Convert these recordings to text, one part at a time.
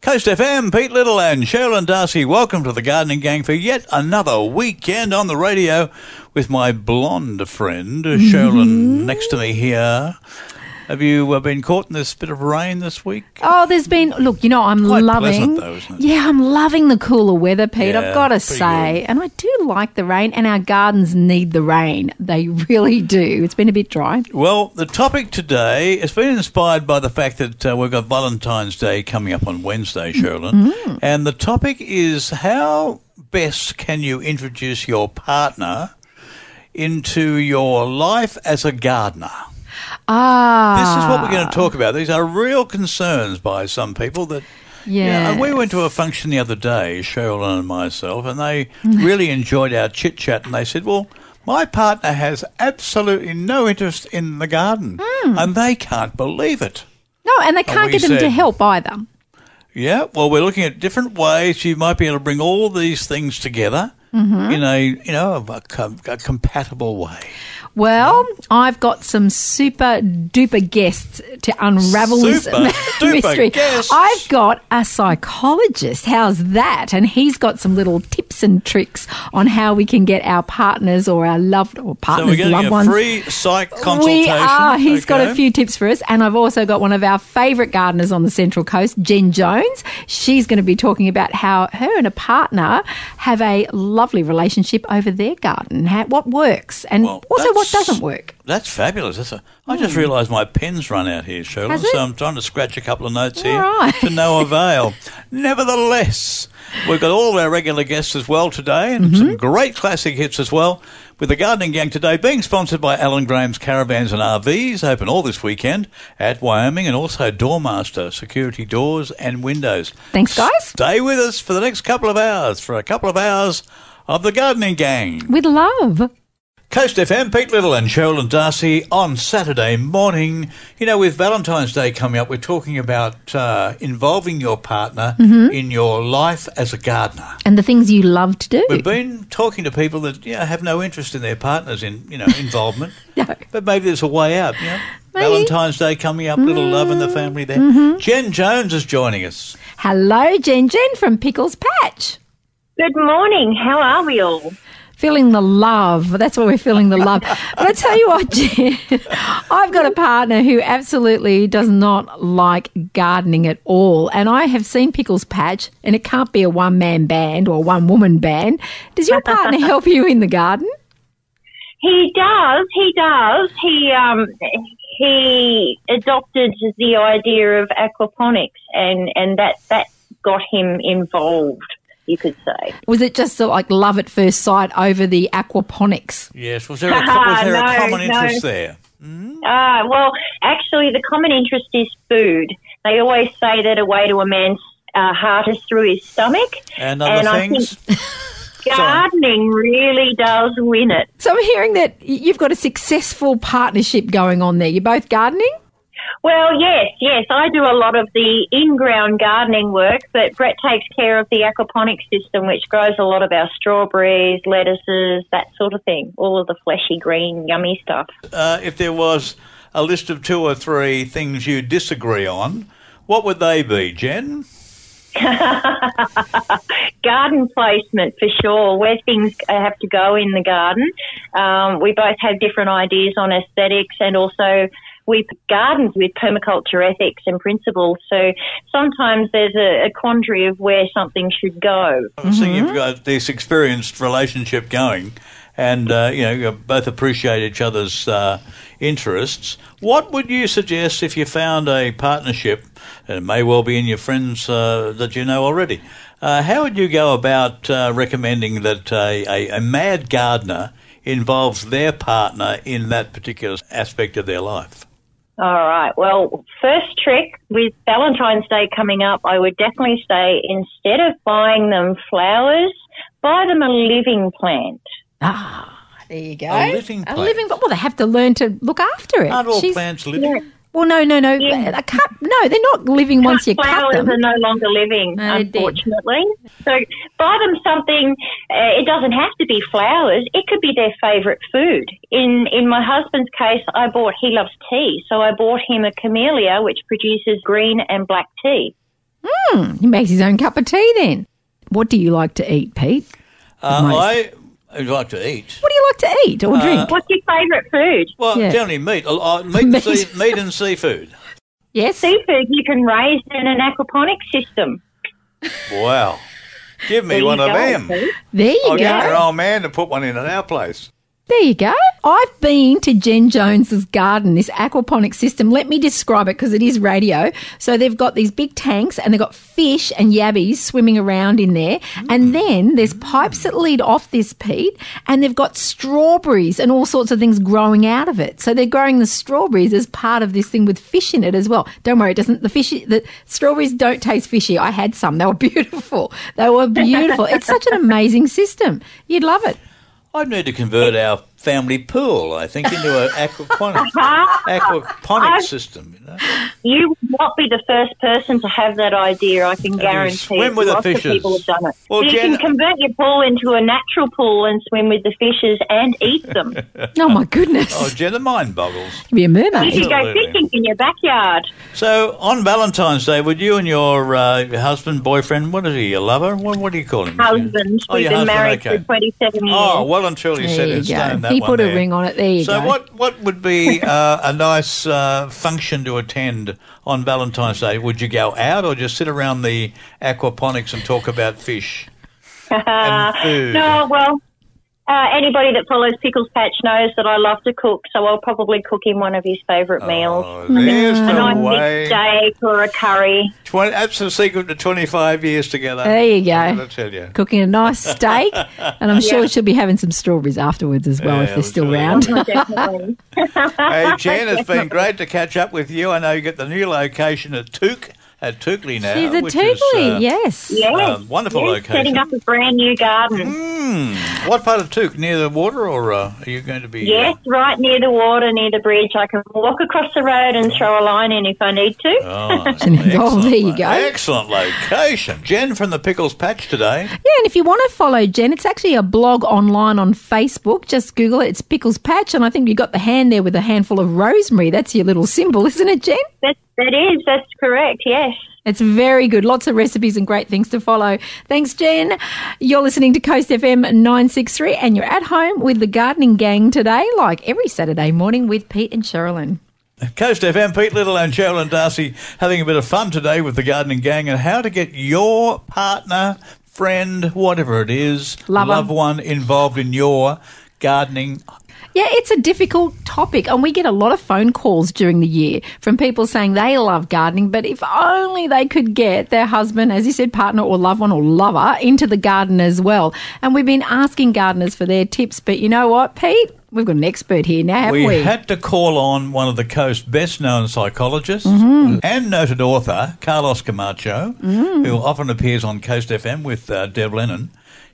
Coast FM, Pete Little and Cheralyn Darcey, welcome to the Gardening Gang for yet another weekend on the radio with my blonde friend, Cheralyn, mm-hmm. next to me here. Have you uh, been caught in this bit of rain this week? Oh, there's been look. You know, I'm Quite loving. pleasant though, isn't it? Yeah, I'm loving the cooler weather, Pete. Yeah, I've got to say, good. and I do like the rain. And our gardens need the rain. They really do. It's been a bit dry. Well, the topic today has been inspired by the fact that uh, we've got Valentine's Day coming up on Wednesday, Cheralyn. And the topic is how best can you introduce your partner into your life as a gardener? Ah, This is what we're going to talk about. These are real concerns by some people that. Yeah, and we went to a function the other day, Cheralyn and myself, and they really enjoyed our chit chat. And they said, "Well, my partner has absolutely no interest in the garden, and they can't believe it." no, and they can't we get them to help either. Yeah, well, we're looking at different ways you might be able to bring all these things together Mm-hmm. in a you know a, a compatible way. Well, I've got some super duper guests to unravel this Super duper mystery. guests. I've got a psychologist. How's that? And he's got some little tips and tricks on how we can get our partners or our loved or So partners, we're getting loved a ones. free psych consultation. We are. He's got a few tips for us. And I've also got one of our favourite gardeners on the Central Coast, Jen Jones. She's going to be talking about how her and a partner have a lovely relationship over their garden, how, what works, and Well, also what that's- doesn't work. That's fabulous. That's a, I just realised my pen's run out here, Cheralyn, Has it? so I'm trying to scratch a couple of notes here to no avail. Nevertheless, we've got all our regular guests as well today and Mm-hmm. some great classic hits as well. With the Gardening Gang today being sponsored by Alan Graham's Caravans and RVs, open all this weekend at Wyoming and also Doormaster, security doors and windows. Thanks, guys. Stay with us for the next couple of hours, for a couple of hours of the Gardening Gang. With love. Coast FM, Pete Little and Cheralyn Darcey on Saturday morning. You know, with Valentine's Day coming up, we're talking about uh, involving your partner Mm-hmm. in your life as a gardener. And the things you love to do. We've been talking to people that you know, have no interest in their partners in you know involvement, No. but maybe there's a way out. You know, Mm-hmm. Valentine's Day coming up, little love in the family there. Jen Jones is joining us. Hello, Jen Jen from Pickle's Patch. Good morning. How are we all? Feeling the love. That's what we're feeling the love. But I tell you what, Jen, I've got a partner who absolutely does not like gardening at all. And I have seen Pickle's Patch, and it can't be a one man band or one woman band. Does your partner help you in the garden? He does. He does. He um he adopted the idea of aquaponics, and and that that got him involved. You could say. Was it just uh, like love at first sight over the aquaponics? Yes, was there a, was there a No, common no. interest there? Ah, well, actually, the common interest is food. They always say that a way to a man's uh, heart is through his stomach, And other And I things. gardening really does win it. So I'm hearing that you've got a successful partnership going on there. You're both gardening? Well, yes, yes. I do a lot of the in-ground gardening work, but Brett takes care of the aquaponics system, which grows a lot of our strawberries, lettuces, that sort of thing. All of the fleshy green, yummy stuff. uh, if there was a list of two or three things you disagree on, what would they be, Jen? Garden placement for sure, where things have to go in the garden. Um, we both have different ideas on aesthetics and also we gardens with permaculture ethics and principles. So sometimes there's a, a quandary of where something should go. So you've got this experienced relationship going, and uh, you know you both appreciate each other's uh, interests. What would you suggest if you found a partnership? And it may well be in your friends uh, that you know already. Uh, how would you go about uh, recommending that a, a, a mad gardener involves their partner in that particular aspect of their life? All right. Well, first trick with Valentine's Day coming up, I would definitely say instead of buying them flowers, buy them a living plant. Ah, there you go. A living plant. A living, but well, they have to learn to look after it. Aren't all She's- plants living? Well, no, no, no. Yeah. A cut, no, they're not living once you cut them. flowers them. are no longer living, No, unfortunately. So buy them something. Uh, it doesn't have to be flowers. It could be their favourite food. In in my husband's case, I bought. He loves tea, so I bought him a camellia, which produces green and black tea. He makes his own cup of tea then. What do you like to eat, Pete? Uh, I I like to eat. What do you like to eat or drink? What's your favourite food? Well, Yeah. generally meat, uh, uh, meat, and Meat. sea, meat and seafood. yes. Seafood you can raise in an aquaponic system. Wow. Give me one you of them. Pete. There you I'll go. get your old man to put one in at our place. There you go. I've been to Jen Jones's garden, this aquaponic system. Let me describe it because it is radio. So they've got these big tanks and they've got fish and yabbies swimming around in there. And mm. then there's pipes that lead off this Pete and they've got strawberries and all sorts of things growing out of it. So they're growing the strawberries as part of this thing with fish in it as well. Don't worry, it doesn't, the fishy, the strawberries don't taste fishy. I had some. They were beautiful. They were beautiful. it's such an amazing system. You'd love it. I need to convert our family pool, I think, into an aquaponic, aquaponic system. You know? You would not be the first person to have that idea, I can guarantee. swim with the fishes. of people have done it. Well, you Jen- can convert your pool into a natural pool and swim with the fishes and eat them. Oh my goodness. Oh, Jen, the mind boggles. You'd be a mermaid. you can go fishing in your backyard. So, on Valentine's Day, would you and your uh, husband, boyfriend, what is he, your lover? What, what do you call him? Husband. Oh, We've your been husband, married okay. for 27 years. Oh, well and truly set There in you stone. Go. That He one put a there. ring on it. There you So go. what what would be uh, a nice uh, function to attend on Valentine's Day? Would you go out or just sit around the aquaponics and talk about fish and food? No, well, uh, anybody that follows Pickle's Patch knows that I love to cook, so I'll probably cook him one of his favourite meals. Oh, there's A the nice way. big steak or a curry. 20, that's the secret to 25 years together. There you go. I tell you. Cooking a nice steak, and I'm sure she'll be having some strawberries afterwards as well Yeah, if they're still absolutely. round. Hey, Jen, it's been great to catch up with you. I know you get the new location at Touk, at Toukley now. She's a which is, uh, yes. Yes. Um, wonderful yes, location. Setting up a brand new garden. Hmm. What part of Touk? Near the water, or uh, are you going to be? Yes, uh, right near the water, near the bridge. I can walk across the road and throw a line in if I need to. Oh, Oh, excellent there you go. Excellent location. Jen from the Pickle's Patch today. Yeah, and if you want to follow Jen, it's actually a blog online on Facebook. Just Google it. It's Pickle's Patch, and I think you got the hand there with a handful of rosemary. That's your little symbol, isn't it, Jen? That, that is, that's correct, yes. It's very good. Lots of recipes and great things to follow. Thanks, Jen. You're listening to Coast FM 963 and you're at home with the gardening gang today, like every Saturday morning with Pete and Cheralyn. Coast FM, Pete Little and Cheralyn Darcey having a bit of fun today with the gardening gang and how to get your partner, friend, whatever it is, Lover. loved one involved in your gardening. Yeah, it's a difficult topic, and we get a lot of phone calls during the year from people saying they love gardening, but if only they could get their husband, as you said, partner or loved one or lover into the garden as well. And we've been asking gardeners for their tips, but you know what, Pete? We've got an expert here now, haven't we, we? had to call on one of the coast's best known psychologists Mm-hmm. and noted author, Carlos Camacho, Mm. who often appears on Coast FM with uh, Deb Lennon.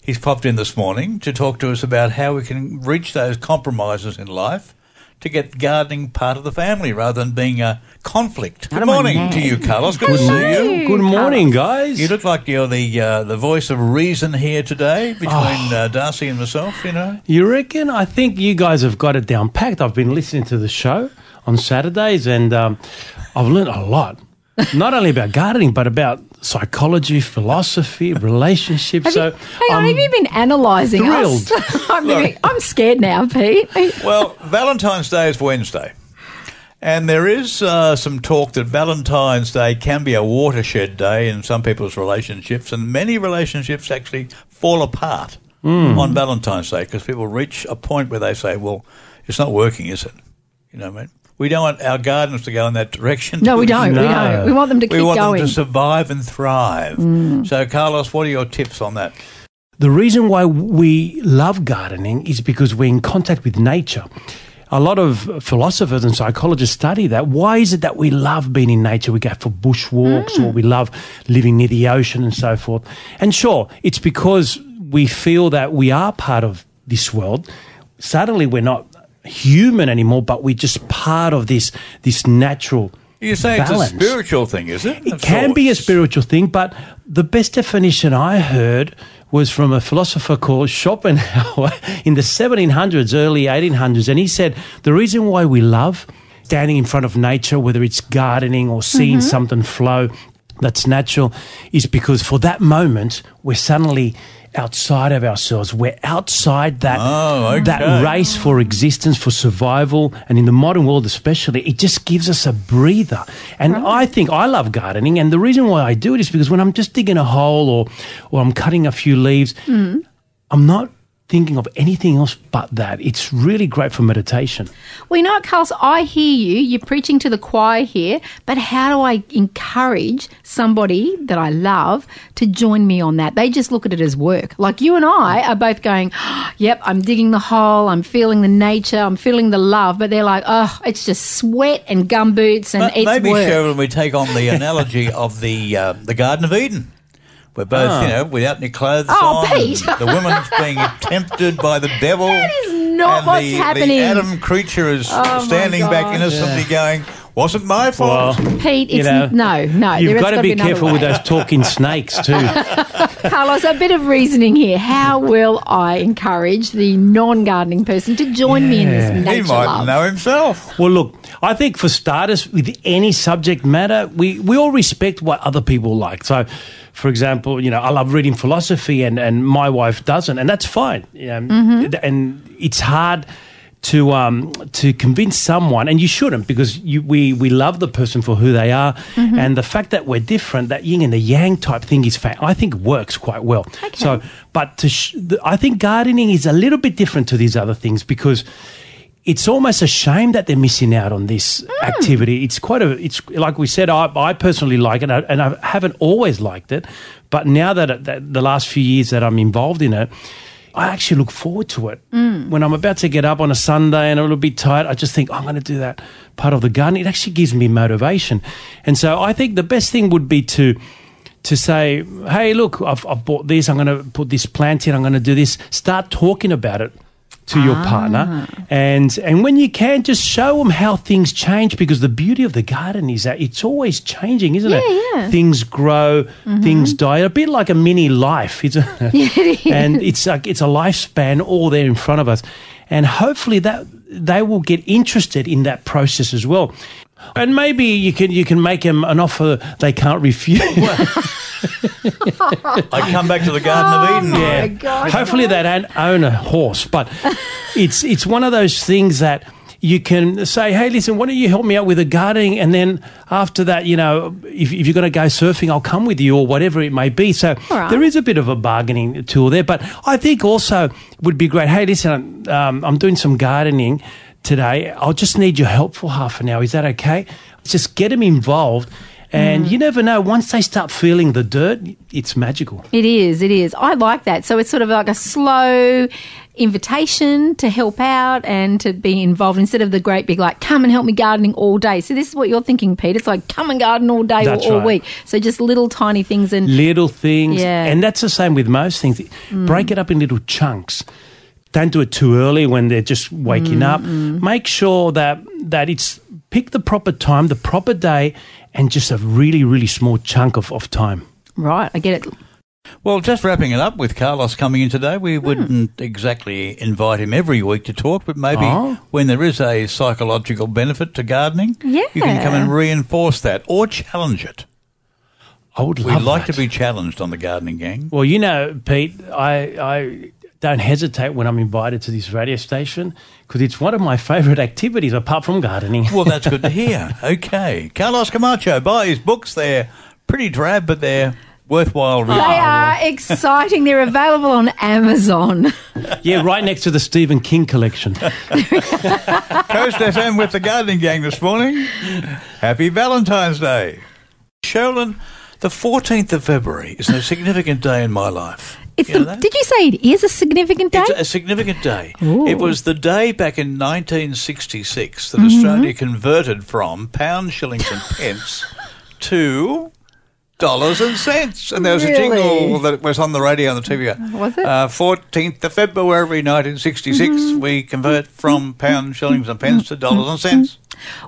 He's popped in this morning to talk to us about how we can reach those compromises in life to get gardening part of the family rather than being a conflict. Good Out morning man. to you, Carlos. Good to see you. Good morning, guys. You look like you're the uh, the voice of reason here today between Oh. uh, Darcy and myself. You know, You reckon? I think you guys have got it down packed. I've been listening to the show on Saturdays, and um, I've learned a lot. Not only about gardening, but about psychology, philosophy, relationships. Have so, you, hang on, um, have you been analysing us? I'm, thinking, I'm scared now, Pete. Well, Valentine's Day is Wednesday. And there is uh, some talk that Valentine's Day can be a watershed day in some people's relationships, and many relationships actually fall apart on Valentine's Day because people reach a point where they say, "Well, it's not working, is it?" You know what I mean? We don't want our gardens to go in that direction. No, we don't. We don't. We want them to keep We want going. them to survive and thrive. Mm. So, Carlos, what are your tips on that? The reason why we love gardening is because we're in contact with nature. A lot of philosophers and psychologists study that. Why is it that we love being in nature? We go for bushwalks or mm. we love living near the ocean and so forth. And sure, it's because we feel that we are part of this world. Suddenly we're not human anymore, but we're just part of this, this natural You say balance. it's a spiritual thing, is it? It can be a spiritual thing, but the best definition I heard was from a philosopher called Schopenhauer in the 1700s, early 1800s. And he said the reason why we love standing in front of nature, whether it's gardening or seeing mm-hmm. something flow, that's natural is because for that moment we're suddenly outside of ourselves. We're outside that Oh, okay. that race for existence, for survival, and in the modern world especially, it just gives us a breather. And I think I love gardening, and the reason why I do it is because when I'm just digging a hole or or I'm cutting a few leaves, mm. I'm not thinking of anything else but that. It's really great for meditation. Well, you know what, Carlos? I hear you. You're preaching to the choir here, but how do I encourage somebody that I love to join me on that? They just look at it as work. Like you and I are both going, yep, I'm digging the hole, I'm feeling the nature, I'm feeling the love, but they're like, oh, it's just sweat and gumboots and Ma- it's Maybe, work. Cheryl, we take on the analogy of the uh, the Garden of Eden. We're both, Ah. you know, without any clothes Oh, on. Pete. The woman's being tempted by the devil. That is not and what's the, happening. The Adam creature is Oh, standing back gosh. innocently going, wasn't my fault. Well, Pete, you it's know, no, no. You've got to be another careful way. with those talking snakes too. Carlos, a bit of reasoning here. How will I encourage the non-gardening person to join me in this Yeah. nature he might love? know himself. Well, look, I think for starters, with any subject matter, we, we all respect what other people like. So, for example, you know, I love reading philosophy, and, and my wife doesn't, and that's fine. Um, And it's hard to um, to convince someone, and you shouldn't, because you, we we love the person for who they are, and the fact that we're different, that yin and the yang type thing is, fa- I think, works quite well. So, but to sh- I think gardening is a little bit different to these other things because it's almost a shame that they're missing out on this hmm. activity. It's quite a, it's like we said, I, I personally like it and I haven't always liked it. But now that, that the last few years that I'm involved in it, I actually look forward to it. Hmm. When I'm about to get up on a Sunday and a little bit tired, I just think, "Oh, I'm going to do that part of the garden. It actually gives me motivation. And so I think the best thing would be to, to say, hey, look, I've, I've bought this. I'm going to put this plant in. I'm going to do this. Start talking about it to your ah. partner, and and when you can, just show them how things change. Because the beauty of the garden is that it's always changing, isn't it? yeah. Things grow, mm-hmm. things die. A bit like a mini life, isn't it? it is. And it's like it's a lifespan all there in front of us, and hopefully that they will get interested in that process as well. And maybe you can you can make them an offer they can't refuse. I come back to the Garden of Eden. Oh, Yeah. my gosh. Hopefully they don't own a horse, but it's it's one of those things that you can say, hey, listen, why don't you help me out with the gardening? And then after that, you know, if, if you're going to go surfing, I'll come with you or whatever it may be. So All right. there is a bit of a bargaining tool there. But I think also would be great. Hey, listen, um, I'm doing some gardening today. I'll just need your help for half an hour. Is that okay? Just get them involved. And mm. you never know, once they start feeling the dirt, it's magical. It is, it is. I like that. So it's sort of like a slow invitation to help out and to be involved instead of the great big like come and help me gardening all day. So this is what you're thinking, Pete. It's like come and garden all day That's or all right. week. So just little tiny things and little things. Yeah. And that's the same with most things. Mm. Break it up in little chunks. Don't do it too early when they're just waking mm, up. Mm. Make sure that that it's pick the proper time, the proper day, and just a really, really small chunk of, of time. right, I get it. Well, just wrapping it up with Carlos coming in today, we hmm. wouldn't exactly invite him every week to talk, but maybe Oh. when there is a psychological benefit to gardening, yeah. you can come and reinforce that or challenge it. I would We love like that. to be challenged on the gardening gang. Well, you know, Pete, I, I don't hesitate when I'm invited to this radio station because it's one of my favourite activities apart from gardening. Well, that's good to hear. Okay. Carlos Camacho, buy his books. They're pretty drab, but they're worthwhile They reading. are exciting. They're available on Amazon. yeah, right next to the Stephen King collection. Coast FM with the gardening gang this morning. Happy Valentine's Day. Cheralyn, the 14th of February is a significant day in my life. It's You the, did you say it is a significant day? It's a significant day. Ooh. It was the day back in 1966 that Mm-hmm. Australia converted from pounds, shillings, and pence to dollars and cents. And there was a jingle that was on the radio and the TV. Was it? Uh, 14th of February 1966, Mm-hmm. we convert from pounds, shillings, and pence to dollars and cents.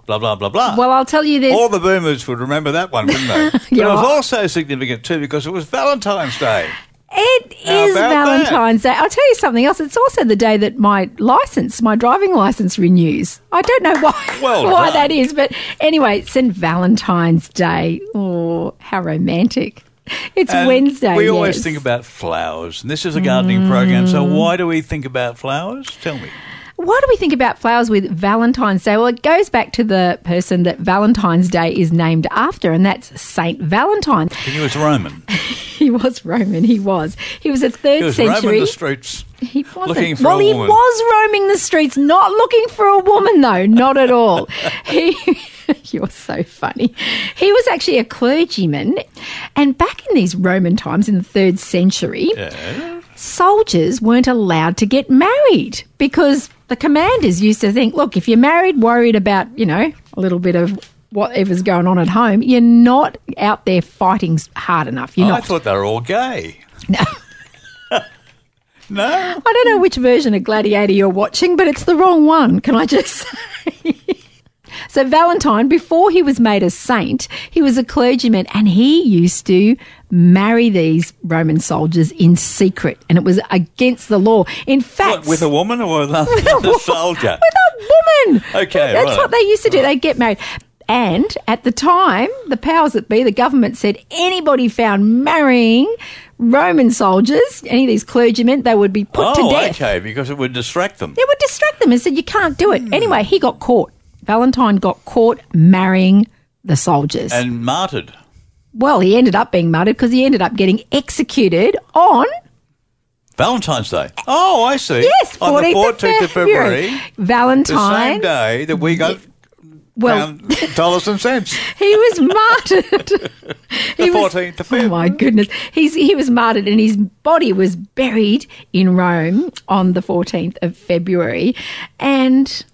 Blah, blah, blah, blah. well, I'll tell you this. All the boomers would remember that one, wouldn't they? But it was also significant too because it was Valentine's Day. It is Valentine's Day. I'll tell you something else. It's also the day that my license, my driving license renews. I don't know why, Well why done. that is, but anyway, it's in Valentine's Day. Oh, how romantic. It's And Wednesday. We always think about flowers, and this is a gardening program. So mm. why do we think about flowers? Tell me. Why do we think about flowers with Valentine's Day? Well, it goes back to the person that Valentine's Day is named after, and that's Saint Valentine. He was Roman. He was Roman. He was. He was a third He was century. roaming the streets. He wasn't. Looking for well, a he woman. was roaming the streets, not looking for a woman, though. Not at all. he, you're so funny. He was actually a clergyman, and back in these Roman times, in the third century, soldiers weren't allowed to get married because the commanders used to think, look, if you're married, worried about, you know, a little bit of whatever's going on at home, you're not out there fighting hard enough. You're I not. thought they were all gay. No. No? I don't know which version of Gladiator you're watching, but it's the wrong one. Can I just say? So Valentine, before he was made a saint, he was a clergyman, and he used to marry these Roman soldiers in secret, and it was against the law. In fact, What, with a woman or with a soldier? with a woman. Okay, that's right. what they used to do. They get married. And at the time, the powers that be, the government said anybody found marrying Roman soldiers, any of these clergymen, they would be put to Oh, death. okay, because it would distract them. It would distract them and said, you can't do it. Hmm. Anyway, he got caught. Valentine got caught marrying the soldiers. And martyred. well, he ended up being martyred because he ended up getting executed on, Valentine's Day. Oh, I see. yes, 14th, On the 14th of February. The same day that we got Well, dollars and cents. he was martyred. The He 14th of Oh my goodness. He's, he was martyred and his body was buried in Rome on the 14th of February. And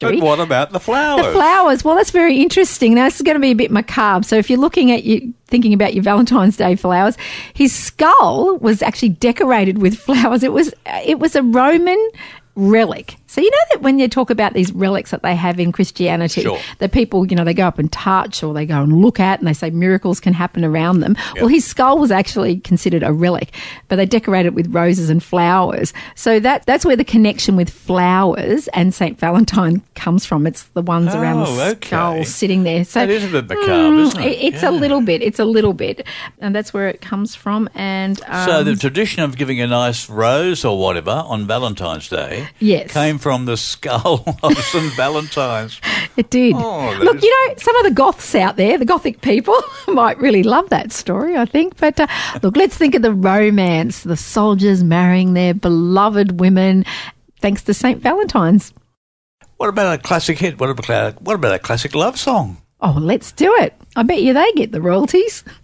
But what about the flowers? the flowers, well, that's very interesting. Now, this is going to be a bit macabre. So if you're looking at you, thinking about your Valentine's Day flowers, his skull was actually decorated with flowers. It was, it was a Roman relic. So you know that when you talk about these relics that they have in Christianity, Sure. that people, you know, they go up and touch or they go and look at and they say miracles can happen around them. Well, his skull was actually considered a relic, but they decorated it with roses and flowers. So that that's where the connection with flowers and St. Valentine comes from. It's the ones around the Oh, okay. skull sitting there. So That is a bit macabre, isn't it? it's a little bit. It's a little bit, and that's where it comes from. And um, So the tradition of giving a nice rose or whatever on Valentine's Day Yes. came from the skull of St. Valentine's. It did. Oh, Look, is- you know, some of the goths out there, the gothic people, might really love that story, I think. But uh, look, let's think of the romance, the soldiers marrying their beloved women, thanks to St. Valentine's. What about a classic hit? What about, what about a classic love song? Oh, let's do it. I bet you they get the royalties.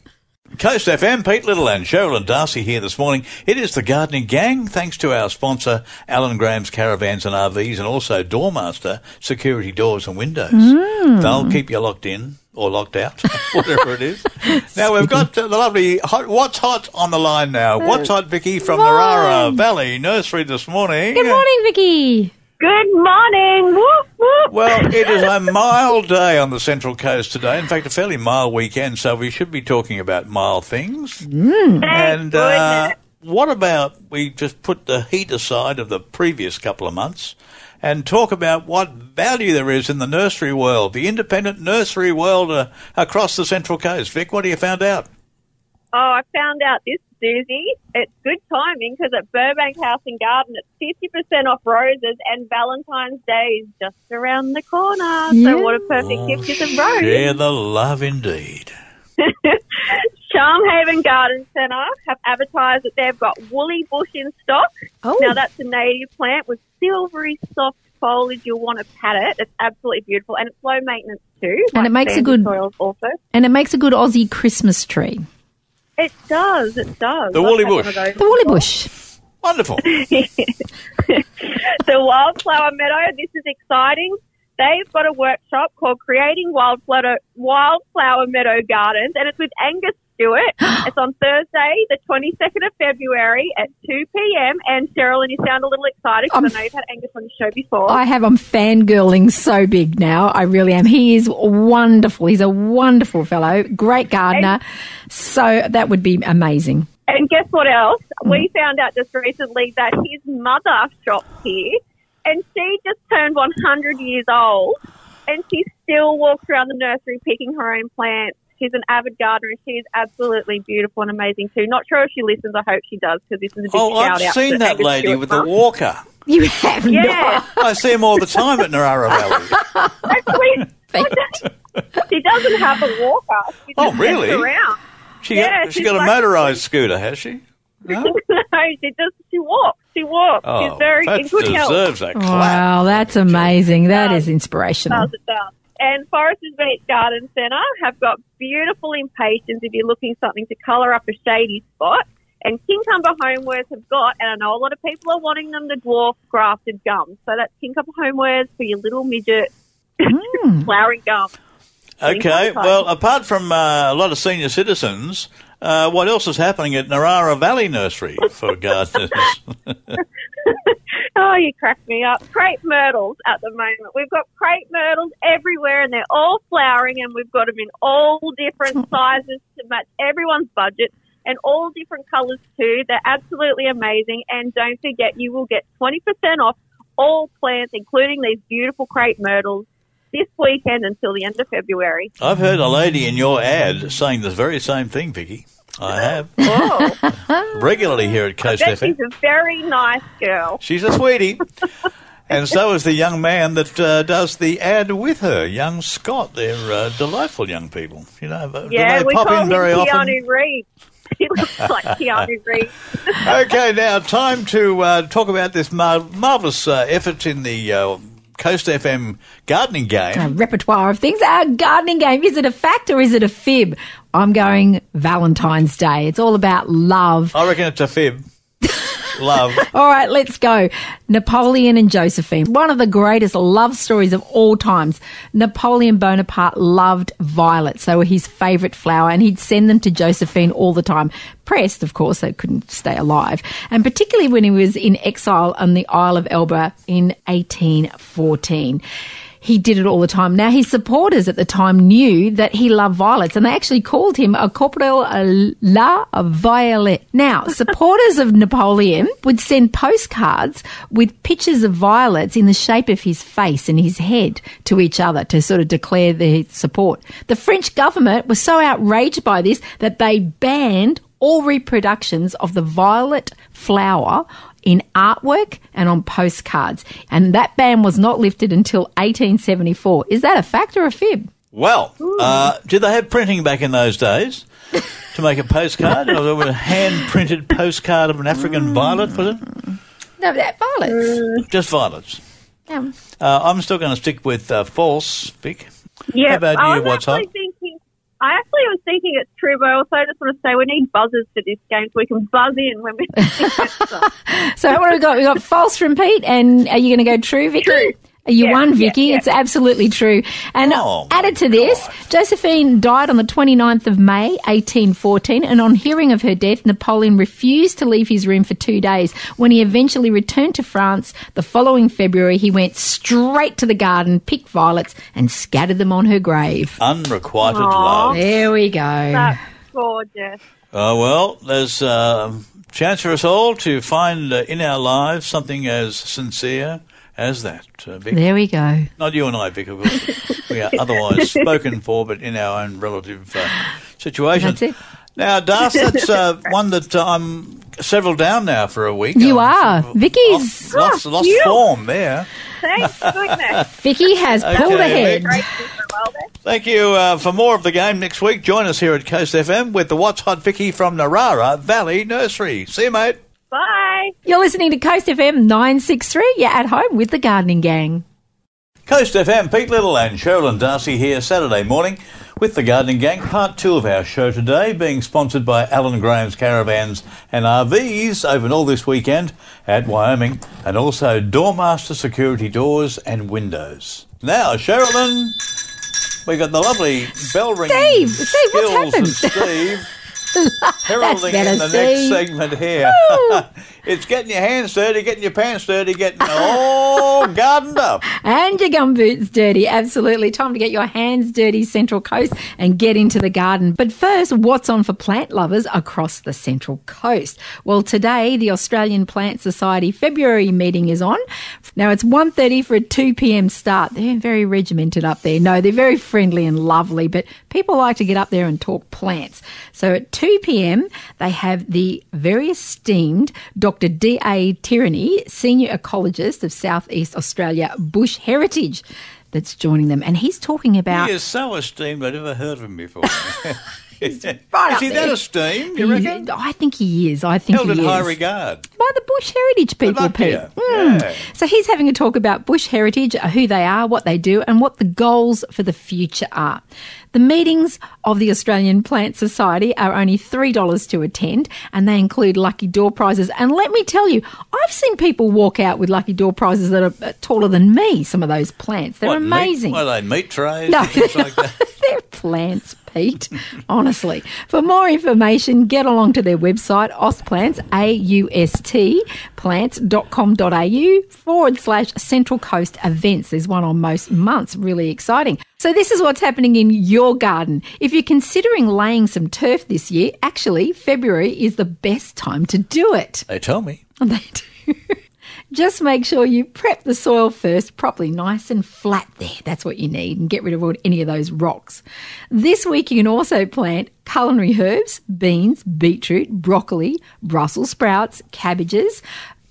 Coast FM, Pete Little and Cheralyn Darcey here this morning. It is the Gardening Gang, thanks to our sponsor, Alan Graham's Caravans and RVs, and also Doormaster Security Doors and Windows. Hmm. They'll keep you locked in or locked out, whatever it is. Now we've got the lovely hot, What's Hot on the line now. What's hmm. Hot, Vicky, from Narara morning. Valley Nursery this morning. Good morning, Vicky. Good morning. Whoop, whoop. Well, it is a mild day on the Central Coast today. In fact, a fairly mild weekend, so we should be talking about mild things. Thank And uh, what about we just put the heat aside of the previous couple of months and talk about what value there is in the nursery world, the independent nursery world uh, across the Central Coast? Vic, what have you found out? Oh, I found out this, Susie. It's good timing because at Burbank House and Garden, it's 50% off roses and Valentine's Day is just around the corner. Yeah. So what a perfect gift is a oh, rose. Share the love indeed. Charmhaven Garden Centre have advertised that they've got woolly bush in stock. Oh. Now that's a native plant with silvery soft foliage. You'll want to pat it. It's absolutely beautiful and it's low maintenance too. And it makes a good- soils also. And it makes a good Aussie Christmas tree. It does. It does. The woolly bush. The woolly bush. Wonderful. the Wildflower Meadow. This is exciting. They've got a workshop called Creating Wildflower, Wildflower Meadow Gardens, and it's with Angus Stewart. it's on Thursday, the 22nd of February at 2 p.m. And Cheryl, and you sound a little excited because I know you've had Angus on the show before. I have. I'm fangirling so big now. I really am. He is wonderful. He's a wonderful fellow, great gardener. So that would be amazing. And guess what else? Hmm. We found out just recently that his mother shops here, and she just turned 100 years old, and she still walks around the nursery picking her own plants. She's an avid gardener. She is absolutely beautiful and amazing too. Not sure if she listens. I hope she does because this is a big Oh, shout I've out. seen to that Angus lady Stewart's with the mum. walker. You have Yeah, I see him all the time at Narara Valley. actually, not. she doesn't have a walker. She Oh, really? around. She Yeah, got, she she's got a motorised scooter, has she? No? no, she just she walks. She walks. Oh, She's very in that good health. deserves a clap. Wow, that's amazing. That does. is inspirational. Does it does. And Foresters Beach Garden Centre have got beautiful impatiens if you're looking something to colour up a shady spot. And Kincumber Homewares have got, and I know a lot of people are wanting them, the dwarf grafted gum. So that's Kincumber Homewares for your little midget Hmm. flowering gum. Okay, well, apart from uh, a lot of senior citizens, uh, what else is happening at Narara Valley Nursery for gardeners? Oh, you cracked me up. Crepe myrtles at the moment. We've got crepe myrtles everywhere and they're all flowering and we've got them in all different sizes to match everyone's budget and all different colours too. They're absolutely amazing. And don't forget, you will get 20% off all plants, including these beautiful crepe myrtles, this weekend until the end of February. I've heard a lady in your ad saying the very same thing, Vicky. I have Oh, regularly here at Coast bet FM. she's a very nice girl. She's a sweetie. And so is the young man that uh, does the ad with her, young Scott. They're uh, delightful young people. You know, do Yeah, they we pop call in him very Keanu often? Reeves. He looks like Keanu Reeves. okay, now time to uh, talk about this mar- marvellous uh, effort in the uh, Coast FM gardening game. A repertoire of things. Our gardening game. Is it a fact or is it a fib? I'm going Valentine's Day. It's all about love. I reckon it's a fib. Love. All right, let's go. Napoleon and Josephine. One of the greatest love stories of all times. Napoleon Bonaparte loved violets. They were his favourite flower, and he'd send them to Josephine all the time. Pressed, of course, they couldn't stay alive. And particularly when he was in exile on the Isle of Elba in 1814 he did it all the time. Now, his supporters at the time knew that he loved violets and they actually called him a corporal la violet. Now, supporters of Napoleon would send postcards with pictures of violets in the shape of his face and his head to each other to sort of declare their support. The French government was so outraged by this that they banned all reproductions of the violet flower in artwork and on postcards. And that ban was not lifted until 1874. Is that a fact or a fib? Well, uh, did they have printing back in those days to make a postcard? or there was a hand printed postcard of an African violet, was it? No, that violets. Just violets. Yeah. Uh, I'm still going to stick with uh, false, Vic. Yeah, How about I you? was What's actually up? thinking. I actually was thinking it's true, but I also just want to say we need buzzers for this game so we can buzz in when we. So what have we got? We got false from Pete, and are you going to go true, Vicky? True. You Yeah, won, Vicky. yeah. It's absolutely true. And Oh, added to this, Josephine died on the 29th of May, 1814, and on hearing of her death, Napoleon refused to leave his room for two days. When he eventually returned to France the following February, he went straight to the garden, picked violets, and scattered them on her grave. Unrequited Aw. love. There we go. That's gorgeous. Uh, well, there's a chance for us all to find uh, in our lives something as sincere as that, uh, Vic. There we go. Not you and I, Vic, of course. we are otherwise spoken for, but in our own relative uh, situation. That's it. Now, Das, that's uh, one that uh, I'm several down now for a week. You I'm are. Vicky's- Lost, lost, lost you. form there. Thank goodness. Vicky has pulled Okay, ahead. Great for well there. Thank you uh, for more of the game next week. Join us here at Coast FM with the What's Hot Vicky from Narara Valley Nursery. See you, mate. Bye. You're listening to Coast FM 963. You're at home with the Gardening Gang. Coast FM, Pete Little and Cheralyn Darcey here Saturday morning with the Gardening Gang. Part two of our show today being sponsored by Alan Graham's Caravans and RVs open all this weekend at Wyoming and also Doormaster Security Doors and Windows. Now, Cheralyn, we got the lovely bell ringing Steve, Steve, what's happened? Steve. Heralding in the Steve. next segment here. it's getting your hands dirty, getting your pants dirty, getting all gardened up. and your gumboots dirty. Absolutely. Time to get your hands dirty, Central Coast, and get into the garden. But first, what's on for plant lovers across the Central Coast? Well, today, the Australian Plant Society February meeting is on. Now, it's 1.30 for a 2 p.m. start. They're very regimented up there. No, they're very friendly and lovely, but people like to get up there and talk plants. So at 2 p.m., they have the very esteemed Dr. D.A. Tyranny, Senior Ecologist of Southeast Australia Bush Heritage, that's joining them. And he's talking about. He is so esteemed, I've never heard of him before. is he up that there. esteemed, you reckon? I think he is. I think Held he in high regard. by the Bush Heritage people, Pete. Mm. Yeah. So he's having a talk about Bush Heritage, uh, who they are, what they do, and what the goals for the future are. The meetings of the Australian Plant Society are only $3 to attend, and they include lucky door prizes. And let me tell you, I've seen people walk out with lucky door prizes that are uh, taller than me, some of those plants. They're What, meat- amazing. What are they, meat trays? No. Things like that? They're plants, Pete. Honestly. For more information, get along to their website, Ausplants, A-U-S-T, plants.com.au forward slash Central Coast events. There's one on most months. Really exciting. So this is what's happening in your garden. If you're considering laying some turf this year, actually, February is the best time to do it. They tell me. And they do. Just make sure you prep the soil first, properly nice and flat there. That's what you need, and get rid of any of those rocks. This week, you can also plant culinary herbs, beans, beetroot, broccoli, Brussels sprouts, cabbages,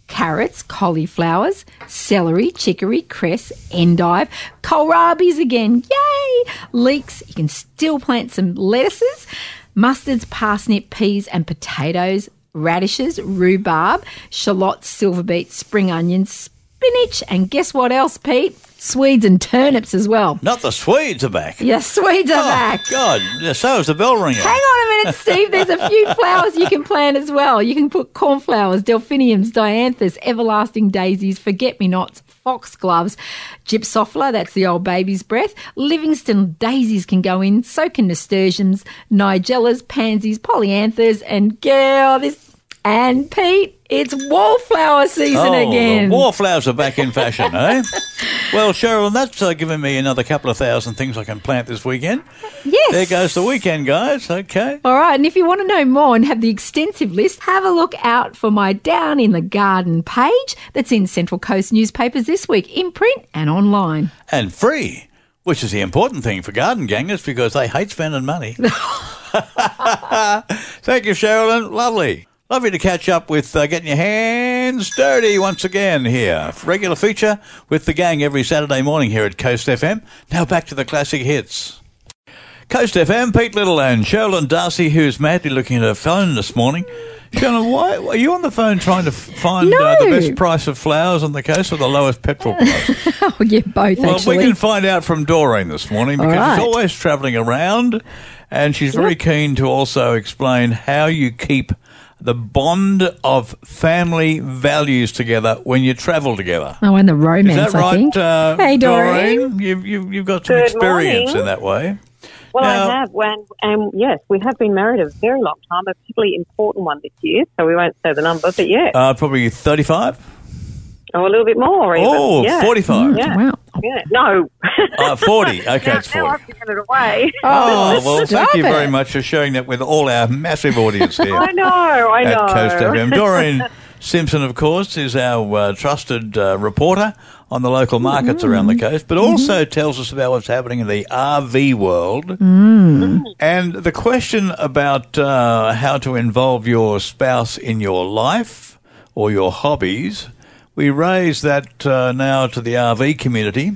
carrots, cauliflowers, celery, chicory, cress, endive, kohlrabies again, yay! Leeks, you can still plant some lettuces, mustards, parsnip, peas, and potatoes, radishes, rhubarb, shallots, silver beets, spring onions, spinach, and guess what else, Pete? Swedes and turnips as well. Not the Swedes are back. Yes, Swedes are Oh, back. God, so is the bell ringer. Hang on a minute, Steve. There's a few flowers you can plant as well. You can put cornflowers, delphiniums, dianthus, everlasting daisies, forget-me-nots, foxgloves, gypsophila, that's the old baby's breath. Livingston daisies can go in, so can nasturtiums, nigellas, pansies, polyanthus, and girl, this and Pete, it's wallflower season Oh, again. the wallflowers are back in fashion, eh? Well, Cheryl, that's uh, given me another couple of thousand things I can plant this weekend. yes. There goes the weekend, guys. Okay. All right, and if you want to know more and have the extensive list, have a look out for my Down in the Garden page that's in Central Coast newspapers this week, in print and online. And free, which is the important thing for garden gangers because they hate spending money. Thank you, Cheralyn. Lovely. Lovely to catch up with uh, getting your hands dirty once again here. Regular feature with the gang every Saturday morning here at Coast FM. Now back to the classic hits. Coast FM, Pete Little and Cheralyn Darcey, who's madly looking at her phone this morning. Cheralyn, why are you on the phone trying to find uh, the best price of flowers on the coast or the lowest petrol price? Oh, yeah, both Well, actually. we can find out from Doreen this morning because right. she's always travelling around and she's very keen to also explain how you keep the bond of family values together when you travel together. Oh, and the romance. Is romance, that I right, think. uh, hey, Doreen. You've, you've, you've got some Good experience morning. in that way. Well, Now- I have. When, and yes, we have been married a very long time, a particularly important one this year, so we won't say the number, but yeah. Uh, probably 35? Oh, a little bit more even. Oh, yeah. 45. Yeah. Wow. Yeah. No. Uh, 40. Okay, now, it's now 40. I've given it away. Oh, well, thank you very it. much for sharing that with all our massive audience here. I know, I know. Coast FM. Doreen Simpson, of course, is our uh, trusted uh, reporter on the local markets around the coast, but also tells us about what's happening in the RV world. And the question about uh, how to involve your spouse in your life or your hobbies, we raise that uh, now to the RV community.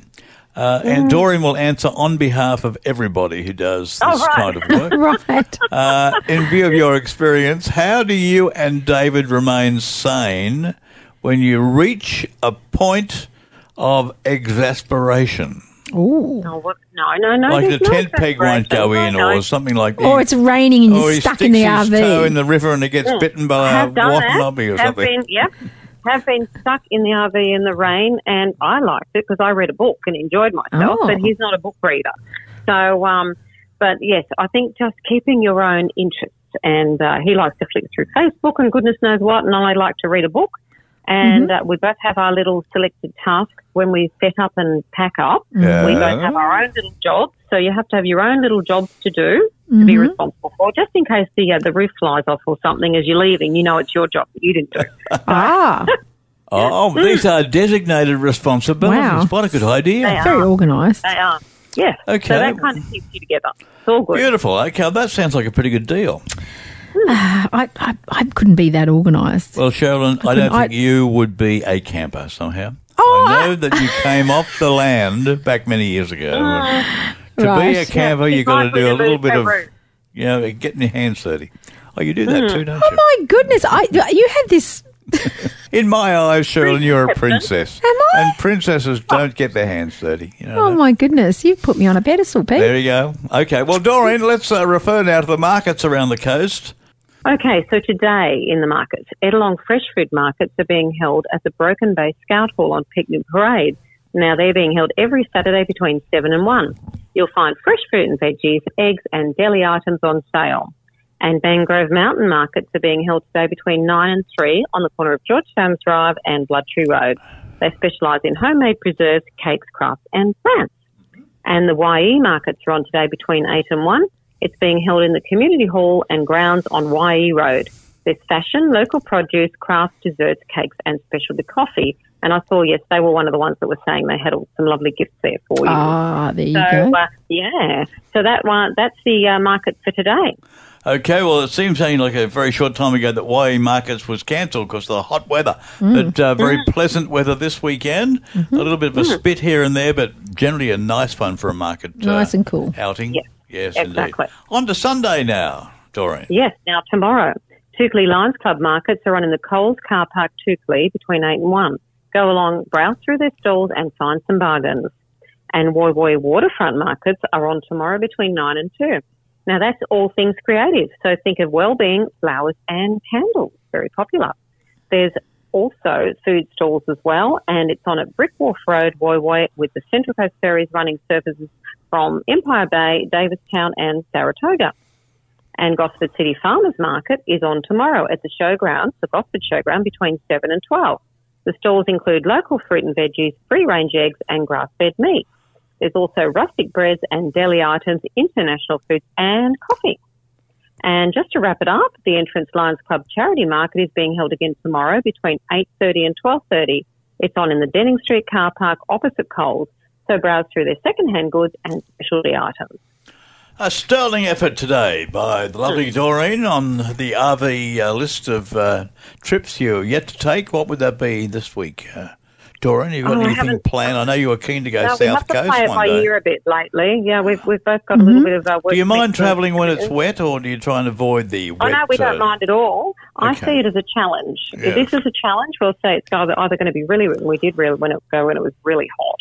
Uh, and Doreen will answer on behalf of everybody who does this Oh, right. kind of work. Right. Uh, in view of your experience, how do you and David remain sane when you reach a point of exasperation? Ooh. No, what? no, no, no. like the there's no tent peg won't go in, No, or something like that. Or it's raining and or you're he stuck sticks in the his RV. toe in the river and it gets Mm. bitten by a have done that. wattanabe or have something. been, yep, have been stuck in the RV in the rain, and I liked it because I read a book and enjoyed myself. Oh. But he's not a book reader, so um, but yes, I think just keeping your own interests and uh, he likes to flick through Facebook and goodness knows what, and I like to read a book. And uh, we both have our little selected tasks when we set up and pack up. We both have our own little jobs, so you have to have your own little jobs to do to be responsible for, just in case the uh, the roof flies off or something as you're leaving. You know it's your job that you didn't do. Ah, Oh, these are designated responsibilities. Wow. What a good idea. They very are. organised. They are. Yeah. Okay. So that kind of keeps you together. It's all good. Beautiful. Okay, that sounds like a pretty good deal. I, I, I couldn't be that organised. Well, Cheralyn, I couldn't- don't think I- you would be a camper somehow. Oh, I know that you came off the land back many years ago. to be a camper, Yeah, you've got to do a little bit of, move you know, getting your hands dirty. Oh, you do that too, don't you? Oh my goodness! I you have this. In my eyes, Cheralyn, you're a princess. Am I? And princesses don't get their hands dirty. You know Oh that? my goodness! You've put me on a pedestal, Pete. There you go. Okay, well, Doreen, let's uh, refer now to the markets around the coast. Okay, so today in the markets, Ettalong fresh food markets are being held at the Broken Bay Scout Hall on Picnic Parade. Now they're being held every Saturday between 7 and 1. You'll find fresh fruit and veggies, eggs and deli items on sale. And Mangrove Mountain markets are being held today between 9 and 3 on the corner of George Farms Drive and Blood Tree Road. They specialise in homemade preserves, cakes, crafts and plants. And the Wyee markets are on today between 8 and 1. It's being held in the community hall and grounds on Wyee Road. There's fashion, local produce, crafts, desserts, cakes, and specialty coffee. And I saw, yes, they were one of the ones that were saying they had some lovely gifts there for you. Ah, there you so, go. uh, yeah. So that one, that's the uh, market for today. Okay, well, it seems only like a very short time ago that Wyee Markets was cancelled because of the hot weather. Mm. But uh, very pleasant weather this weekend. Mm-hmm. A little bit of a spit here and there, but generally a nice one for a market uh, Nice and cool. outing. Yes, yes exactly. indeed. On to Sunday now, Doreen. Yes, now tomorrow, Toukley Lions Club markets are on in the Coles car park Toukley between 8 and 1. Go along, browse through their stalls and find some bargains. And Woy Woy waterfront markets are on tomorrow between 9 and 2. Now that's all things creative. So think of well-being, flowers and candles. Very popular. There's also food stalls as well, and it's on at Brick Wharf Road, Woy Woy, with the Central Coast Ferries running services from Empire Bay, Davistown and Saratoga. And Gosford City Farmers Market is on tomorrow at the showgrounds, the Gosford Showground, between 7 and 12. The stalls include local fruit and veggies, free range eggs, and grass fed meat. There's also rustic breads and deli items, international foods, and coffee. And just to wrap it up, the Entrance Lions Club charity market is being held again tomorrow between 8.30 and 12.30. It's on in the Denning Street car park opposite Coles. So browse through their second-hand goods and specialty items. A sterling effort today by the lovely Doreen on the RV uh, list of uh, trips you're yet to take. What would that be this week? Uh, Doreen, you got Oh, I anything planned? I know you were keen to go No, South we have to Coast play it by day. ear a bit lately. Yeah, we've we've both got a little bit of. Uh, Do you mind travelling when it's wet, or do you try and avoid the Oh wet? no, we don't uh, mind at all. I okay. see it as a challenge. Yeah. If this is a challenge, we'll say it's either, either going to be really. We did really when it go when it was really hot.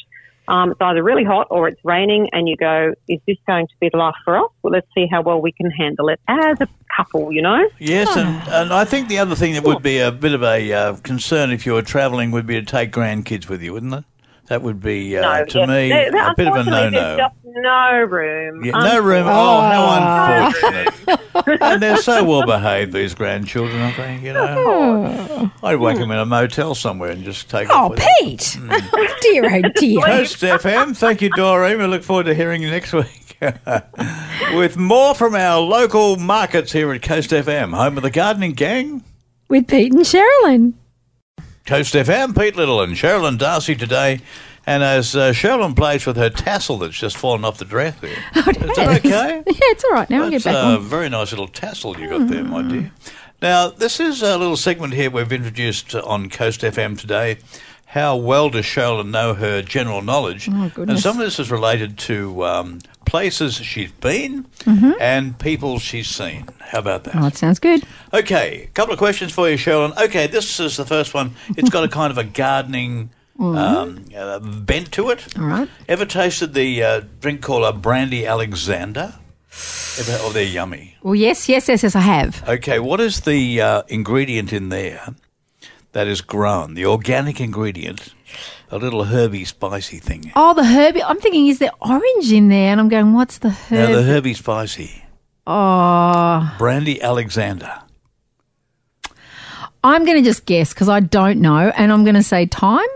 Um, it's either really hot or it's raining, and you go, "Is this going to be the life for us?" Well, let's see how well we can handle it as a couple. You know. Yes, and, and I think the other thing that would be a bit of a uh, concern if you were travelling would be to take grandkids with you, wouldn't it? That would be, uh, no, to yes. me, There- there- a bit of a no-no. Just no room. Yeah, no room. Oh, how unfortunate! Oh. and they're so well behaved, these grandchildren. I think you know. I'd whack them in a motel somewhere and just take. Oh, off with them. Pete! dear, oh dear. Coast FM. Thank you, Doreen. We look forward to hearing you next week with more from our local markets here at Coast FM, home of the gardening gang. With Pete and Cheralyn. Coast FM, Pete Little and Cheralyn Darcey today. And as uh, Cheralyn plays with her tassel that's just fallen off the dress there. Is that okay? Yeah, it's all right now. I'll get That's back a on. very nice little tassel you got there, my dear. Now, this is a little segment here we've introduced on Coast FM today. How well does Cheralyn know her general knowledge? Oh, and some of this is related to um, places she's been and people she's seen. How about that? Oh, it sounds good. Okay, a couple of questions for you, Cheralyn. Okay, this is the first one. It's got a kind of a gardening um, uh, bent to it. All right. Ever tasted the uh, drink called a brandy Alexander? Ever, oh, they're yummy. Well, yes, yes, yes, yes, I have. Okay, what is the uh, ingredient in there that is grown? The organic ingredient, a little herby spicy thing. Oh, the herb. I'm thinking, is there orange in there? And I'm going, what's the herb? Now, the herby spicy. Oh, Brandy Alexander. I'm going to just guess because I don't know, and I'm going to say time.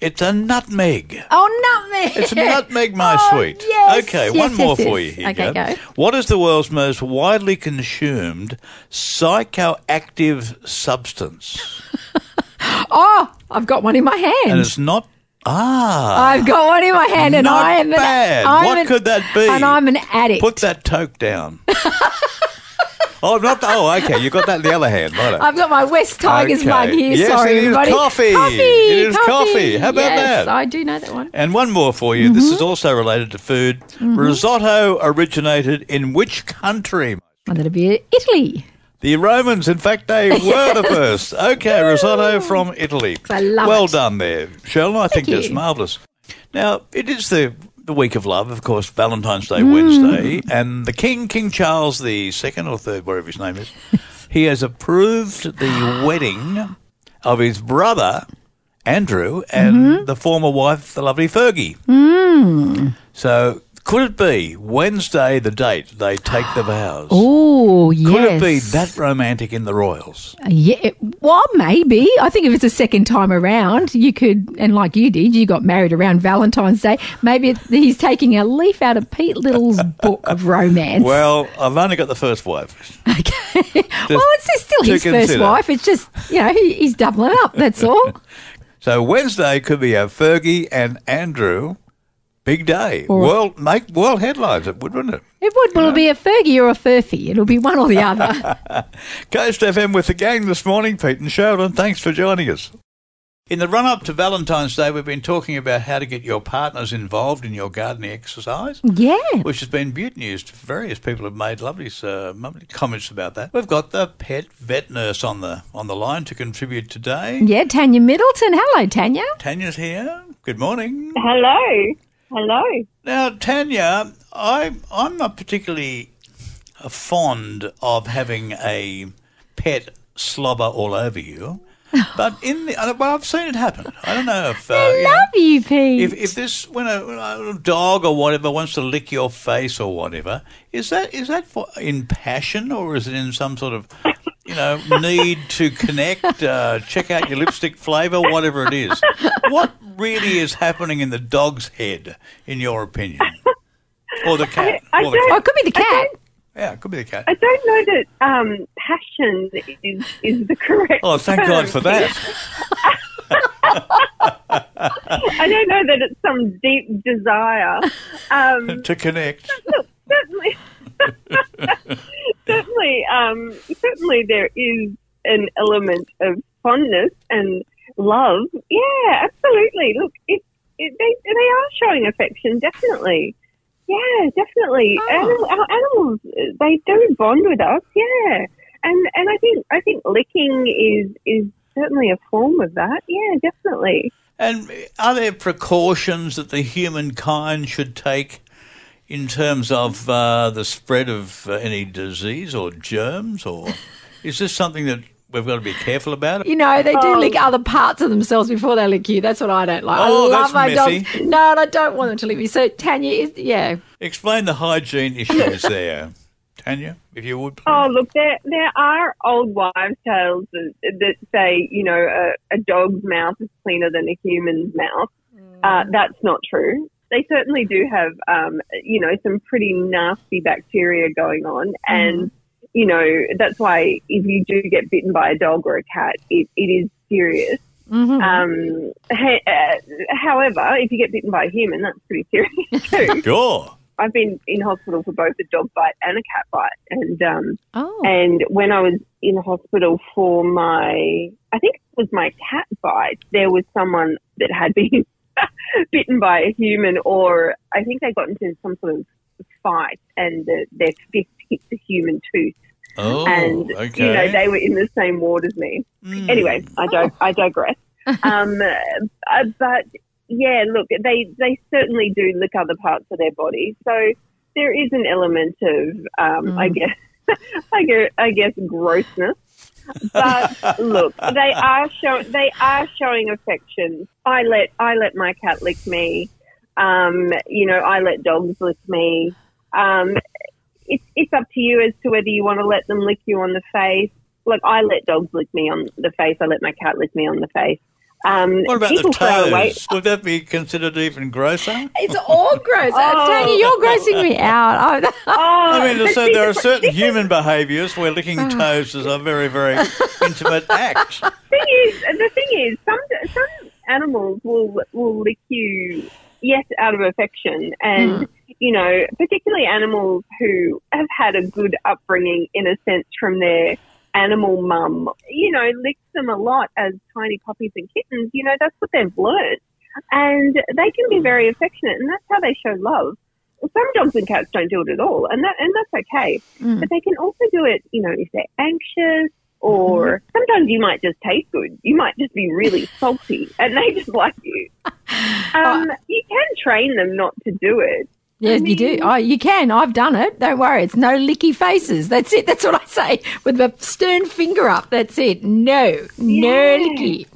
It's a nutmeg. Oh, nutmeg! It's a nutmeg, my Oh, sweet. yes, okay, yes, one yes, more for you here. Okay, go. What is the world's most widely consumed psychoactive substance? Oh, I've got one in my hand. And it's not. Ah. I've got one in my hand, and I am an, bad. I'm What an- could that be? And I'm an addict. Put that toke down. oh, not. Oh, okay. You got that in the other hand. Righto. I've got my West Tigers Okay. mug here. Yes, Sorry, it is everybody. coffee. Coffee. It is coffee. How about yes, that? I do know that one. And one more for you. This mm-hmm. is also related to food. Mm-hmm. Risotto originated in which country? Oh, and that'll be Italy. The Romans, in fact, they were the first. Okay, risotto from Italy. I love well it. done there, Cheralyn. I think you. that's marvellous. Now, it is the, the week of love, of course, Valentine's Day Mm. Wednesday, and the King, King Charles the second or third, whatever his name is, he has approved the wedding of his brother, Andrew, and Mm-hmm. the former wife, the lovely Fergie. Mm. So, could it be Wednesday, the date they take the vows? Oh, yes. Could it be that romantic in the Royals? Yeah, well, maybe. I think if it's a second time around, you could, and like you did, you got married around Valentine's Day. Maybe he's taking a leaf out of Pete Little's book of romance. Well, I've only got the first wife. okay. well, it's still his first wife. It's just, you know, he, he's doubling up. That's all. So Wednesday could be a Fergie and Andrew big day. Or- world make world headlines. It would, wouldn't it? It would. Will it be a Fergie or a Furphy? It'll be one or the other. Coast FM with the gang this morning, Pete and Cheralyn. Thanks for joining us. In the run up to Valentine's Day, we've been talking about how to get your partners involved in your gardening exercise. yeah. Which has been beaut news. Various people have made lovely, uh, lovely comments about that. We've got the pet vet nurse on the on the line to contribute today. Yeah, Tanya Middleton. Hello, Tanya. Tanya's here. Good morning. Hello. Hello. Now, Tanya, I I'm not particularly fond of having a pet slobber all over you, but in the uh, well, I've seen it happen. I don't know if uh, you know, Love you, Pete. if if this when a, when a dog or whatever wants to lick your face or whatever, is that is that for in passion or is it in some sort of you know need to connect, uh, check out your lipstick flavour, whatever it is? What really is happening in the dog's head, in your opinion, or the cat? I or the don't- oh, cat? it could be the cat. Yeah, it could be the cat. I don't know that um, passion is is the correct. Oh, thank term. God for that. I don't know that it's some deep desire. Um, to connect. certainly, certainly, um, certainly, there is an element of fondness and love. Yeah, absolutely. Look, it, it, they they are showing affection, definitely. Yeah, definitely. Oh. Animal, our animals, they do bond with us. Yeah, and and I think I think licking is is certainly a form of that. Yeah, definitely. And are there precautions that the humankind should take in terms of uh, the spread of uh, any disease or germs, or is this something that we've got to be careful about? You know, they do Oh. lick other parts of themselves before they lick you. That's what I don't like. Oh, I that's love my messy. dogs. No, and I don't want them to lick me. So, Tanya, is, yeah. Explain the hygiene issues there, Tanya, if you would. Please. Oh, look, there there are old wives' tales that, that say, you know, a, a dog's mouth is cleaner than a human's mouth. Uh, that's not true. They certainly do have, um, you know, some pretty nasty bacteria going on, and you know that's why if you do get bitten by a dog or a cat, it, it is serious. Mhm. Um, ha- uh, however, if you get bitten by a human, that's pretty serious too. Sure. I've been in hospital for both a dog bite and a cat bite, and um, oh. and when I was in hospital for my, I think it was my cat bite, there was someone that had been bitten by a human, or I think they got into some sort of fight and the, their fist hit the human tooth. Oh, and, okay. you know, they were in the same ward as me. Mm. Anyway, I, dig- I digress. um, uh, but yeah, look, they, they certainly do lick other parts of their body. So there is an element of, um, I guess, I guess, I guess grossness. But look, they are show, they are showing affection. I let I let my cat lick me. Um, you know, I let dogs lick me. Um, it's it's up to you as to whether you want to let them lick you on the face. Like I let dogs lick me on the face. I let my cat lick me on the face. Um, What about the people throw away- toes? Would that be considered even grosser? It's all gross. Oh. Tanya, you're grossing me out. Oh, Oh, I mean, but so see, there are the certain human behaviours where licking Ah. toes is a very, very intimate act. thing is, the thing is, some some animals will will lick you, yes, out of affection, and you know, particularly animals who have had a good upbringing in a sense from their animal mum, you know, licks them a lot as tiny puppies and kittens. You know, that's what they've learned, and they can be very affectionate, and that's how they show love. Some dogs and cats don't do it at all, and that and that's okay. Mm. But they can also do it, you know, if they're anxious or sometimes you might just taste good. You might just be really salty and they just like you. Um, you can train them not to do it. Yes, you do. Oh, you can. I've done it. Don't worry. It's no licky faces. That's it. That's what I say with a stern finger up. That's it. No, no Yeah. licky.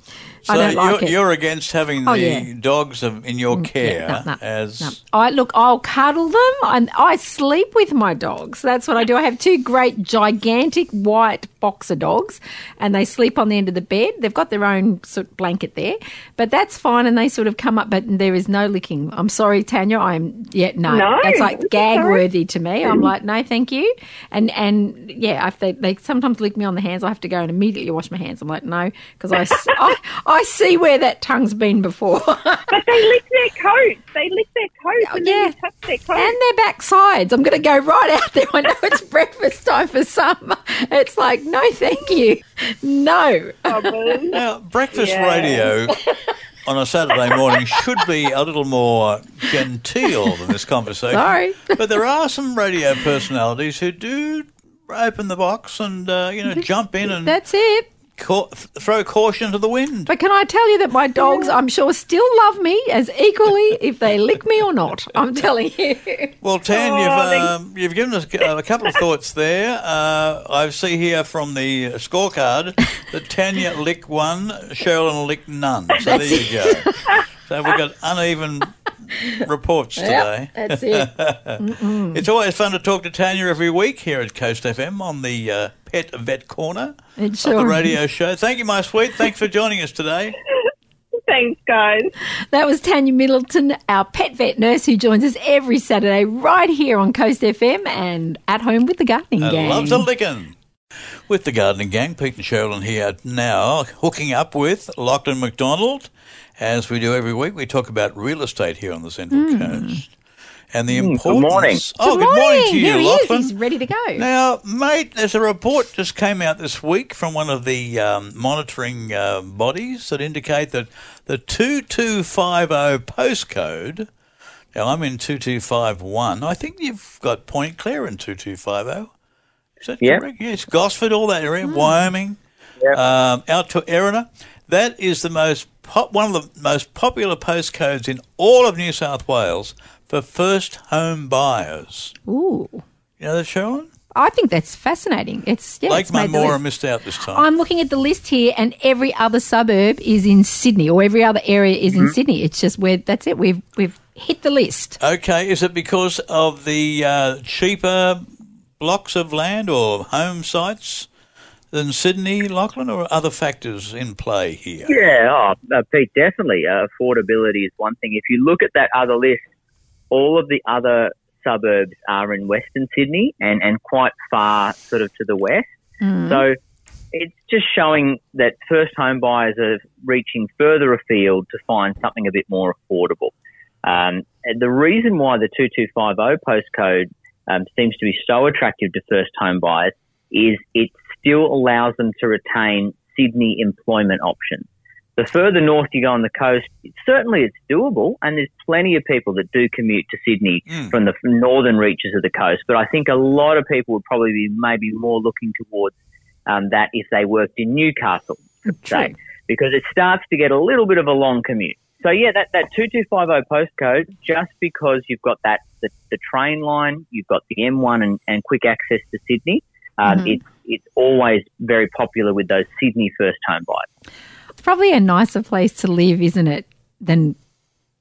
So I don't like you're, it. you're against having the Oh, yeah. Mm, dogs in your care Yeah, no, no, as no. I look. I'll cuddle them, and I sleep with my dogs. That's what I do. I have two great, gigantic white boxer dogs, and they sleep on the end of the bed. They've got their own sort of blanket there, but that's fine. And they sort of come up, but there is no licking. I'm sorry, Tanya. I'm yeah, no. No, that's like gag sorry. worthy to me. I'm like, no, thank you. And and yeah, if they they sometimes lick me on the hands, I have to go and immediately wash my hands. I'm like, no, because I, s- I I see where that tongue's been before. But they lick their coats. They lick their coats and yeah. then touch their coats. and their backsides. I'm going to go right out there. I know it's breakfast time for some. It's like, no, thank you. No. Now, breakfast Yeah. radio on a Saturday morning should be a little more genteel than this conversation. Sorry. But there are some radio personalities who do open the box and, uh, you know, jump in and That's it. Ca- throw caution to the wind. But can I tell you that my dogs, I'm sure, still love me as equally if they lick me or not? I'm telling you. Well, Tan, Oh, you've um, you've given us a couple of thoughts there. Uh, I see here from the scorecard that Tanya lick one, Cheralyn lick none. So there you go. So we've got uneven reports today. Yep, that's it. It's always fun to talk to Tanya every week here at Coast FM on the uh, Pet Vet Corner It of the sure radio show. Thank you, my sweet. Thanks for joining us today. Thanks, guys. That was Tanya Middleton, our pet vet nurse who joins us every Saturday right here on Coast FM and at home with the gardening gang. loves a licking. With the gardening gang, Pete and Cheralyn here now, hooking up with Lachlan McDonald. As we do every week, we talk about real estate here on the Central Coast. And the importance. good morning. Oh, good morning, to you, Here he Lachlan. is. He's ready to go. Now, mate, there's a report just came out this week from one of the um, monitoring uh, bodies that indicate that the 2250 postcode. Now, I'm in 2251. I think you've got Point Clare in 2250. Is that Yeah. correct? Yes, Gosford, all that area, Wyoming, Yep. um, out to Erina. That is the most pop, one of the most popular postcodes in all of New South Wales for first home buyers. Ooh. You know that, Sharon? I think that's fascinating. It's yeah, Lake Munmorah missed out this time. I'm looking at the list here, and every other suburb is in Sydney, or every other area is in Sydney. It's just where that's it. We've we've hit the list. okay, is it because of the uh, cheaper blocks of land or home sites than Sydney, Lachlan, or other factors in play here? Yeah, oh, uh, Pete, definitely. Uh, affordability is one thing. If you look at that other list, all of the other suburbs are in Western Sydney and, and quite far sort of to the west. So it's just showing that first home buyers are reaching further afield to find something a bit more affordable. Um, and the reason why the 2250 postcode um, seems to be so attractive to first home buyers is it still allows them to retain Sydney employment options. The further north you go on the coast, certainly it's doable, and there's plenty of people that do commute to Sydney Mm. from the northern reaches of the coast. But I think a lot of people would probably be maybe more looking towards um, that if they worked in Newcastle, say, because it starts to get a little bit of a long commute. So yeah, that, that 2250 postcode, just because you've got that, the, the train line, you've got the M1 and, and quick access to Sydney, um, Mm-hmm. it's, it's always very popular with those Sydney first home buyers. It's probably a nicer place to live, isn't it, than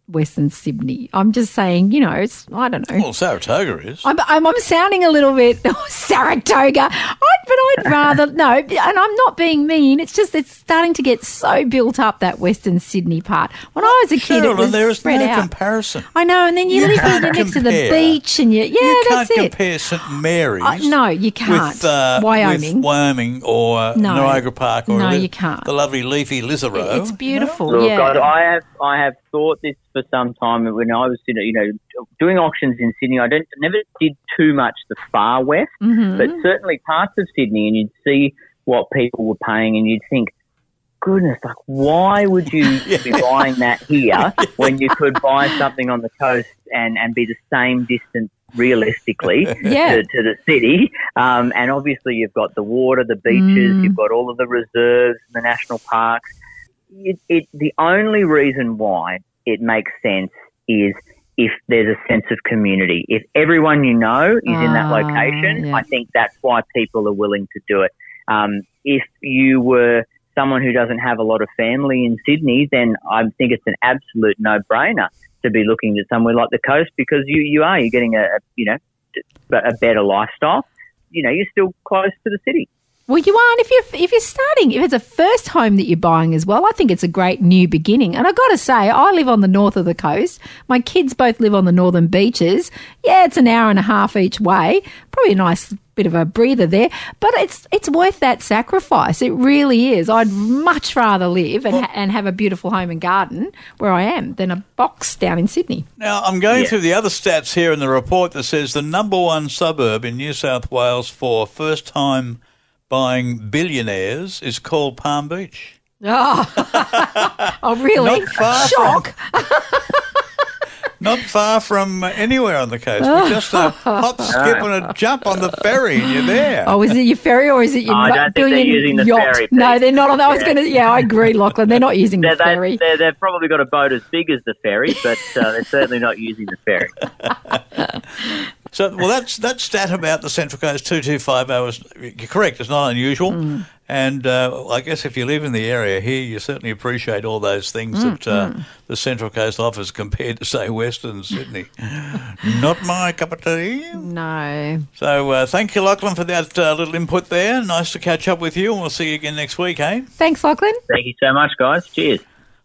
Western Sydney. I'm just saying, you know, it's I don't know. Well, Saratoga is. I'm, I'm, I'm sounding a little bit Saratoga, I, but I'd rather no. And I'm not being mean. It's just it's starting to get so built up that Western Sydney part. When I was a kid, it was there is spread no out. comparison. I know, and then you, You live can't next to the beach, and you yeah, you that's can't it. compare St Mary's. Uh, no, you can't. With, uh, Wyoming. with Wyoming or uh, No. Niagara Park or No, you can't. the lovely leafy Lisarow. It's beautiful. Look, yeah. I, I have I have thought this for some time. When I was you know, doing auctions in Sydney, I don't never did too much the far west, Mhm. but certainly parts of Sydney, and you'd see what people were paying, and you'd think, goodness, like why would you be buying that here when you could buy something on the coast and and be the same distance realistically Yeah. to, to the city. Um, and obviously, you've got the water, the beaches, Mm. you've got all of the reserves, and the national parks. It, it, the only reason why it makes sense is if there's a sense of community. If everyone you know is in that Ah, location, yeah. I think that's why people are willing to do it. Um, if you were someone who doesn't have a lot of family in Sydney, then I think it's an absolute no-brainer to be looking at somewhere like the coast because you, you are you're getting a, a you know a better lifestyle. You know, you're still close to the city. Well, you are, and if you're if you're starting, if it's a first home that you're buying as well, I think it's a great new beginning. And I've got to say, I live on the north of the coast. My kids both live on the northern beaches. Yeah, it's an hour and a half each way. Probably a nice bit of a breather there, but it's it's worth that sacrifice. It really is. I'd much rather live and, ha- and have a beautiful home and garden where I am than a box down in Sydney. Now, I'm going Yeah. through the other stats here in the report that says the number one suburb in New South Wales for first time buying billionaires is called Palm Beach. Oh, oh really? Not far Shock. Not far from anywhere on the coast. We're just a hop, skip, and a jump on the ferry, and you're there. Oh, is it your ferry or is it your I don't think they're using the yacht? ferry, No, they're not. on I was Yeah. going to. Yeah, I agree, Lachlan. They're not using They're, the ferry. they, they're, they've probably got a boat as big as the ferry, but uh, they're certainly not using the ferry. So, well, that's that stat about the Central Coast two two five hours. You're correct. It's not unusual, Mm. and uh, I guess if you live in the area here, you certainly appreciate all those things Mm, that uh, the Central Coast offers compared to, say, Western Sydney. not my cup of tea. No. So, uh, thank you, Lachlan, for that uh, little input there. Nice to catch up with you, and we'll see you again next week, eh? Thanks, Lachlan. Thank you so much, guys. Cheers.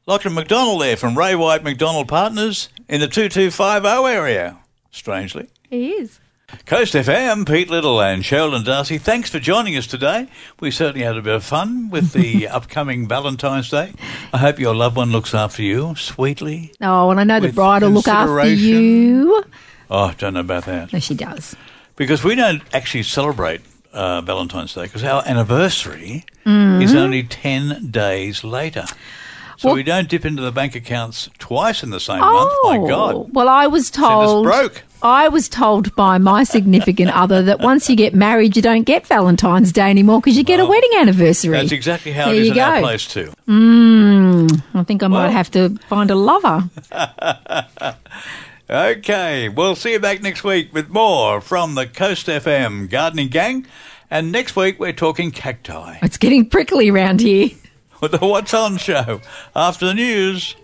Lachlan McDonald there from Ray White McDonald Partners in the 2250 area, strangely. He is. Coast FM, Pete Little and Cheralyn Darcey, thanks for joining us today. We certainly had a bit of fun with the upcoming Valentine's Day. I hope your loved one looks after you sweetly. Oh, and I know the bride will look after you. Oh, I don't know about that. No, she does. Because we don't actually celebrate uh, Valentine's Day because our anniversary Mm-hmm. is only 10 days later. So Well- we don't dip into the bank accounts twice in the same Oh, month. My God. Well, I was told. broke. I was told by my significant other that once you get married, you don't get Valentine's Day anymore because you get a wedding anniversary. That's exactly how There it is you in our place too. Mm, I think I might have to find a lover. Okay, we'll see you back next week with more from the Coast FM Gardening Gang. And next week we're talking cacti It's getting prickly around here. with the What's On show after the news.